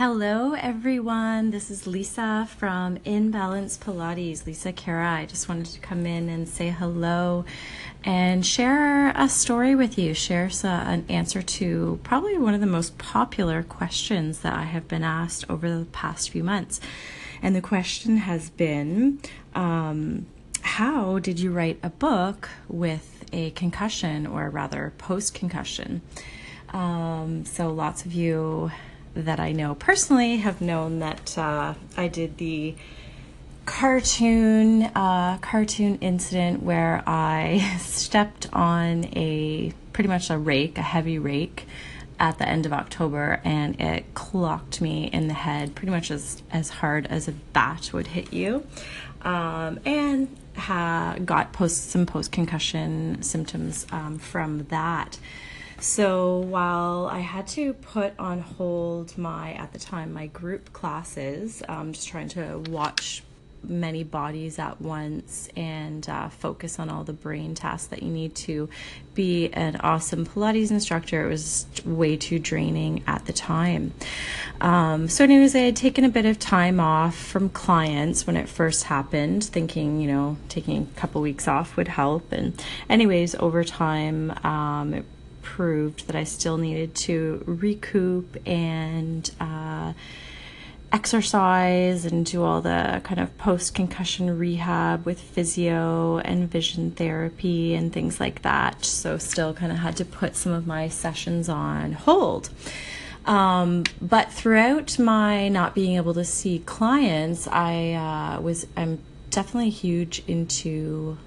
Hello, everyone. This is Lisa from In Balance Pilates, Lisa Kara. I just wanted to come in and say hello and share a story with you, share an answer to probably one of the most popular questions that I have been asked over the past few months. And the question has been um, How did you write a book with a concussion, or rather, post concussion? Um, so, lots of you that I know personally have known that uh, I did the cartoon uh, cartoon incident where I stepped on a pretty much a rake, a heavy rake, at the end of October, and it clocked me in the head pretty much as as hard as a bat would hit you, um, and ha- got post some post concussion symptoms um, from that. So while I had to put on hold my, at the time, my group classes, um, just trying to watch many bodies at once and uh, focus on all the brain tasks that you need to be an awesome Pilates instructor. It was way too draining at the time. Um, so, anyways, I had taken a bit of time off from clients when it first happened, thinking, you know, taking a couple weeks off would help. And, anyways, over time, um, it proved that I still needed to recoup and uh, exercise and do all the kind of post concussion rehab with physio and vision therapy and things like that. So, still kind of had to put some of my sessions on hold. Um, but throughout my not being able to see clients, I uh, was I'm definitely huge into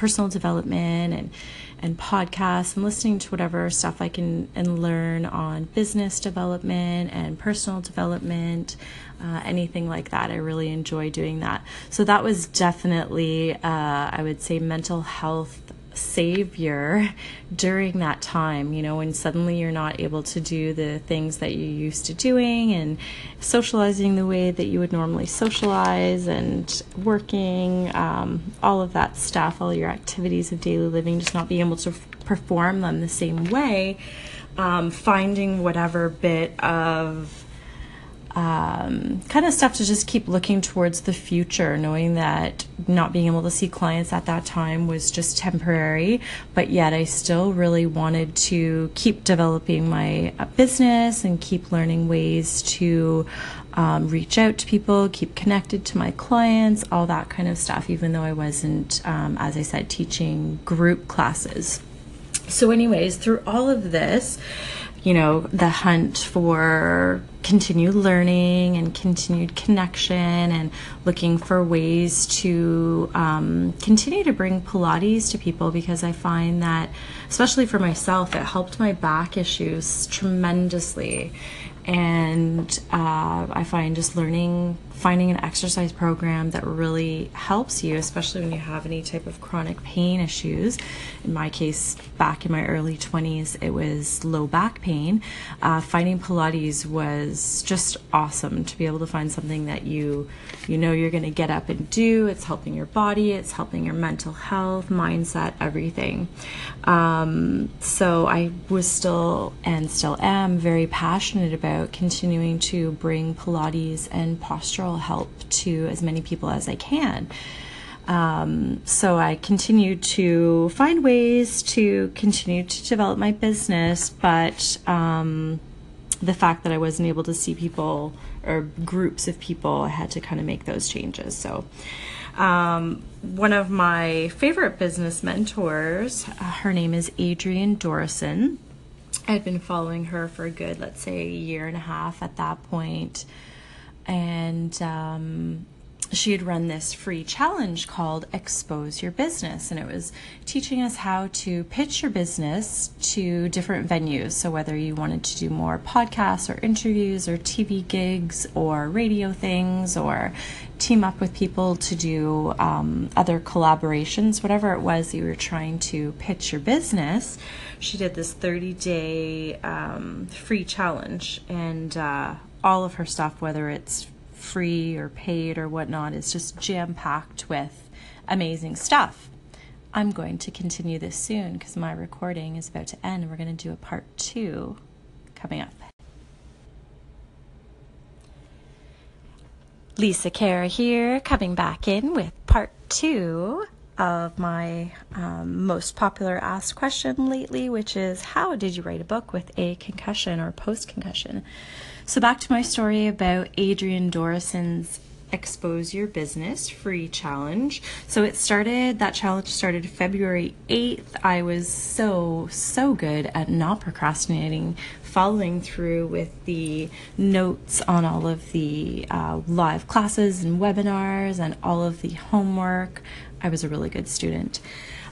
personal development and and podcasts and listening to whatever stuff I can and learn on business development and personal development, uh, anything like that. I really enjoy doing that. So that was definitely, uh, I would say, mental health savior during that time, you know, when suddenly you're not able to do the things that you're used to doing and socializing the way that you would normally socialize and working, um, all of that stuff, all your activities of daily living, just not being able to perform them the same way, um, finding whatever bit of um, kind of stuff to just keep looking towards the future, knowing that not being able to see clients at that time was just temporary, but yet I still really wanted to keep developing my uh, business and keep learning ways to um, reach out to people, keep connected to my clients, all that kind of stuff, even though I wasn't, um, as I said, teaching group classes. So, anyways, through all of this, you know, the hunt for continued learning and continued connection and looking for ways to um, continue to bring Pilates to people because I find that, especially for myself, it helped my back issues tremendously. And uh, I find just learning finding an exercise program that really helps you, especially when you have any type of chronic pain issues. In my case, back in my early 20s, it was low back pain. Uh, finding Pilates was just awesome to be able to find something that you you know you're going to get up and do. It's helping your body, it's helping your mental health, mindset, everything. Um, so I was still and still am very passionate about continuing to bring Pilates and postural help to as many people as I can. Um, so I continue to find ways to continue to develop my business, but um, the fact that I wasn't able to see people or groups of people, I had to kind of make those changes. So, um, one of my favorite business mentors, uh, her name is Adrienne Dorison. I'd been following her for a good, let's say, a year and a half at that point. And um, she had run this free challenge called Expose Your Business, and it was teaching us how to pitch your business to different venues. So, whether you wanted to do more podcasts or interviews or TV gigs or radio things or team up with people to do um, other collaborations, whatever it was you were trying to pitch your business, she did this 30 day um, free challenge. And uh, all of her stuff, whether it's free or paid or whatnot, is just jam packed with amazing stuff. I'm going to continue this soon because my recording is about to end. We're going to do a part two coming up. Lisa Kara here, coming back in with part two of my um, most popular asked question lately, which is How did you write a book with a concussion or post concussion? So, back to my story about Adrienne Dorison's Expose Your Business free challenge. So, it started, that challenge started February 8th. I was so, so good at not procrastinating following through with the notes on all of the uh, live classes and webinars and all of the homework. I was a really good student.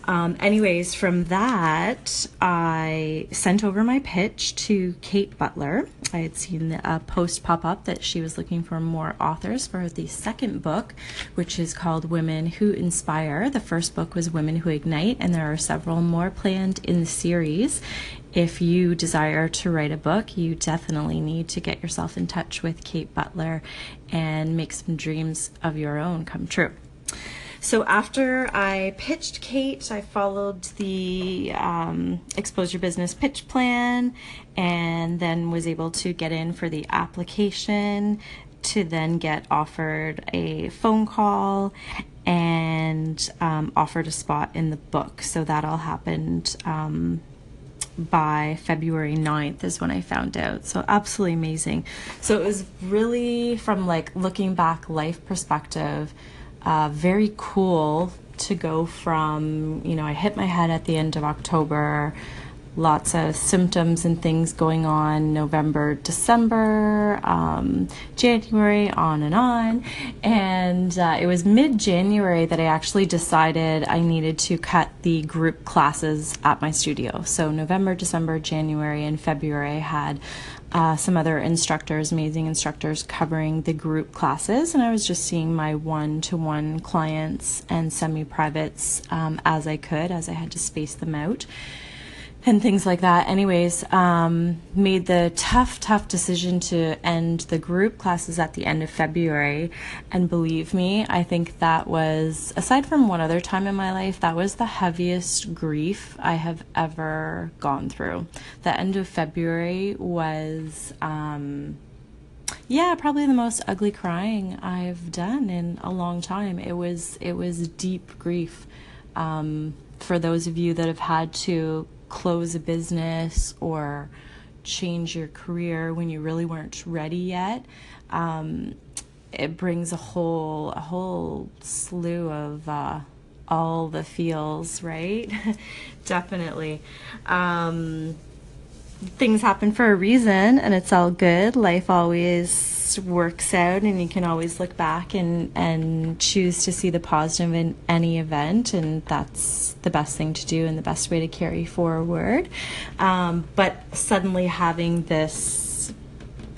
Um, anyways, from that, I sent over my pitch to Kate Butler. I had seen a post pop up that she was looking for more authors for the second book, which is called Women Who Inspire. The first book was Women Who Ignite, and there are several more planned in the series. If you desire to write a book, you definitely need to get yourself in touch with Kate Butler and make some dreams of your own come true. So after I pitched Kate, I followed the um, Expose Your Business pitch plan and then was able to get in for the application to then get offered a phone call and um, offered a spot in the book. So that all happened um, by February 9th is when I found out. So absolutely amazing. So it was really from like looking back life perspective uh, very cool to go from, you know, I hit my head at the end of October, lots of symptoms and things going on November, December, um, January, on and on. And uh, it was mid January that I actually decided I needed to cut the group classes at my studio. So, November, December, January, and February, had uh, some other instructors, amazing instructors covering the group classes, and I was just seeing my one to one clients and semi privates um, as I could, as I had to space them out and things like that. Anyways, um, made the tough, tough decision to end the group classes at the end of February. And believe me, I think that was, aside from one other time in my life, that was the heaviest grief I have ever gone through. The end of February was, um, yeah, probably the most ugly crying I've done in a long time. It was, it was deep grief. Um, for those of you that have had to close a business or change your career when you really weren't ready yet. Um, it brings a whole a whole slew of uh, all the feels, right? Definitely. Um, things happen for a reason, and it's all good. Life always works out and you can always look back and and choose to see the positive in any event and that's the best thing to do and the best way to carry forward um, but suddenly having this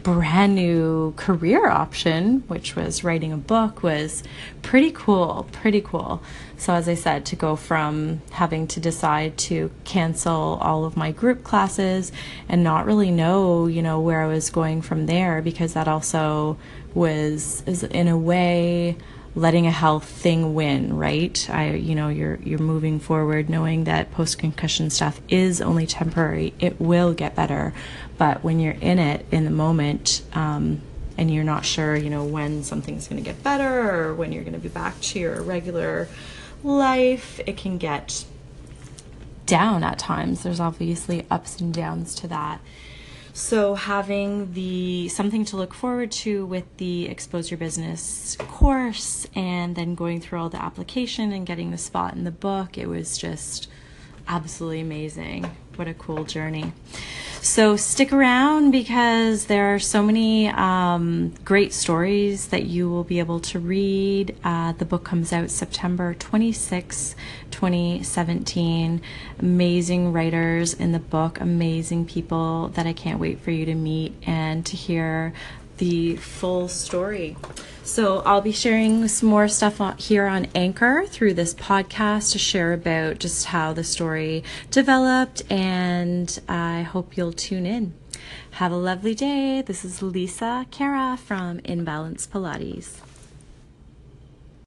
brand new career option, which was writing a book, was pretty cool. Pretty cool. So, as I said, to go from having to decide to cancel all of my group classes and not really know, you know, where I was going from there, because that also was, is in a way, letting a health thing win, right? I, you know, you're you're moving forward, knowing that post concussion stuff is only temporary. It will get better, but when you're in it in the moment, um, and you're not sure, you know, when something's going to get better or when you're going to be back to your regular life, it can get down at times. There's obviously ups and downs to that. So having the something to look forward to with the Expose Your Business course and then going through all the application and getting the spot in the book, it was just absolutely amazing. What a cool journey. So stick around because there are so many um, great stories that you will be able to read. Uh, the book comes out September 26, 2017. Amazing writers in the book, amazing people that I can't wait for you to meet and to hear the full story. So I'll be sharing some more stuff here on Anchor through this podcast to share about just how the story developed, and I hope you'll tune in. Have a lovely day. This is Lisa Kara from Inbalance Pilates.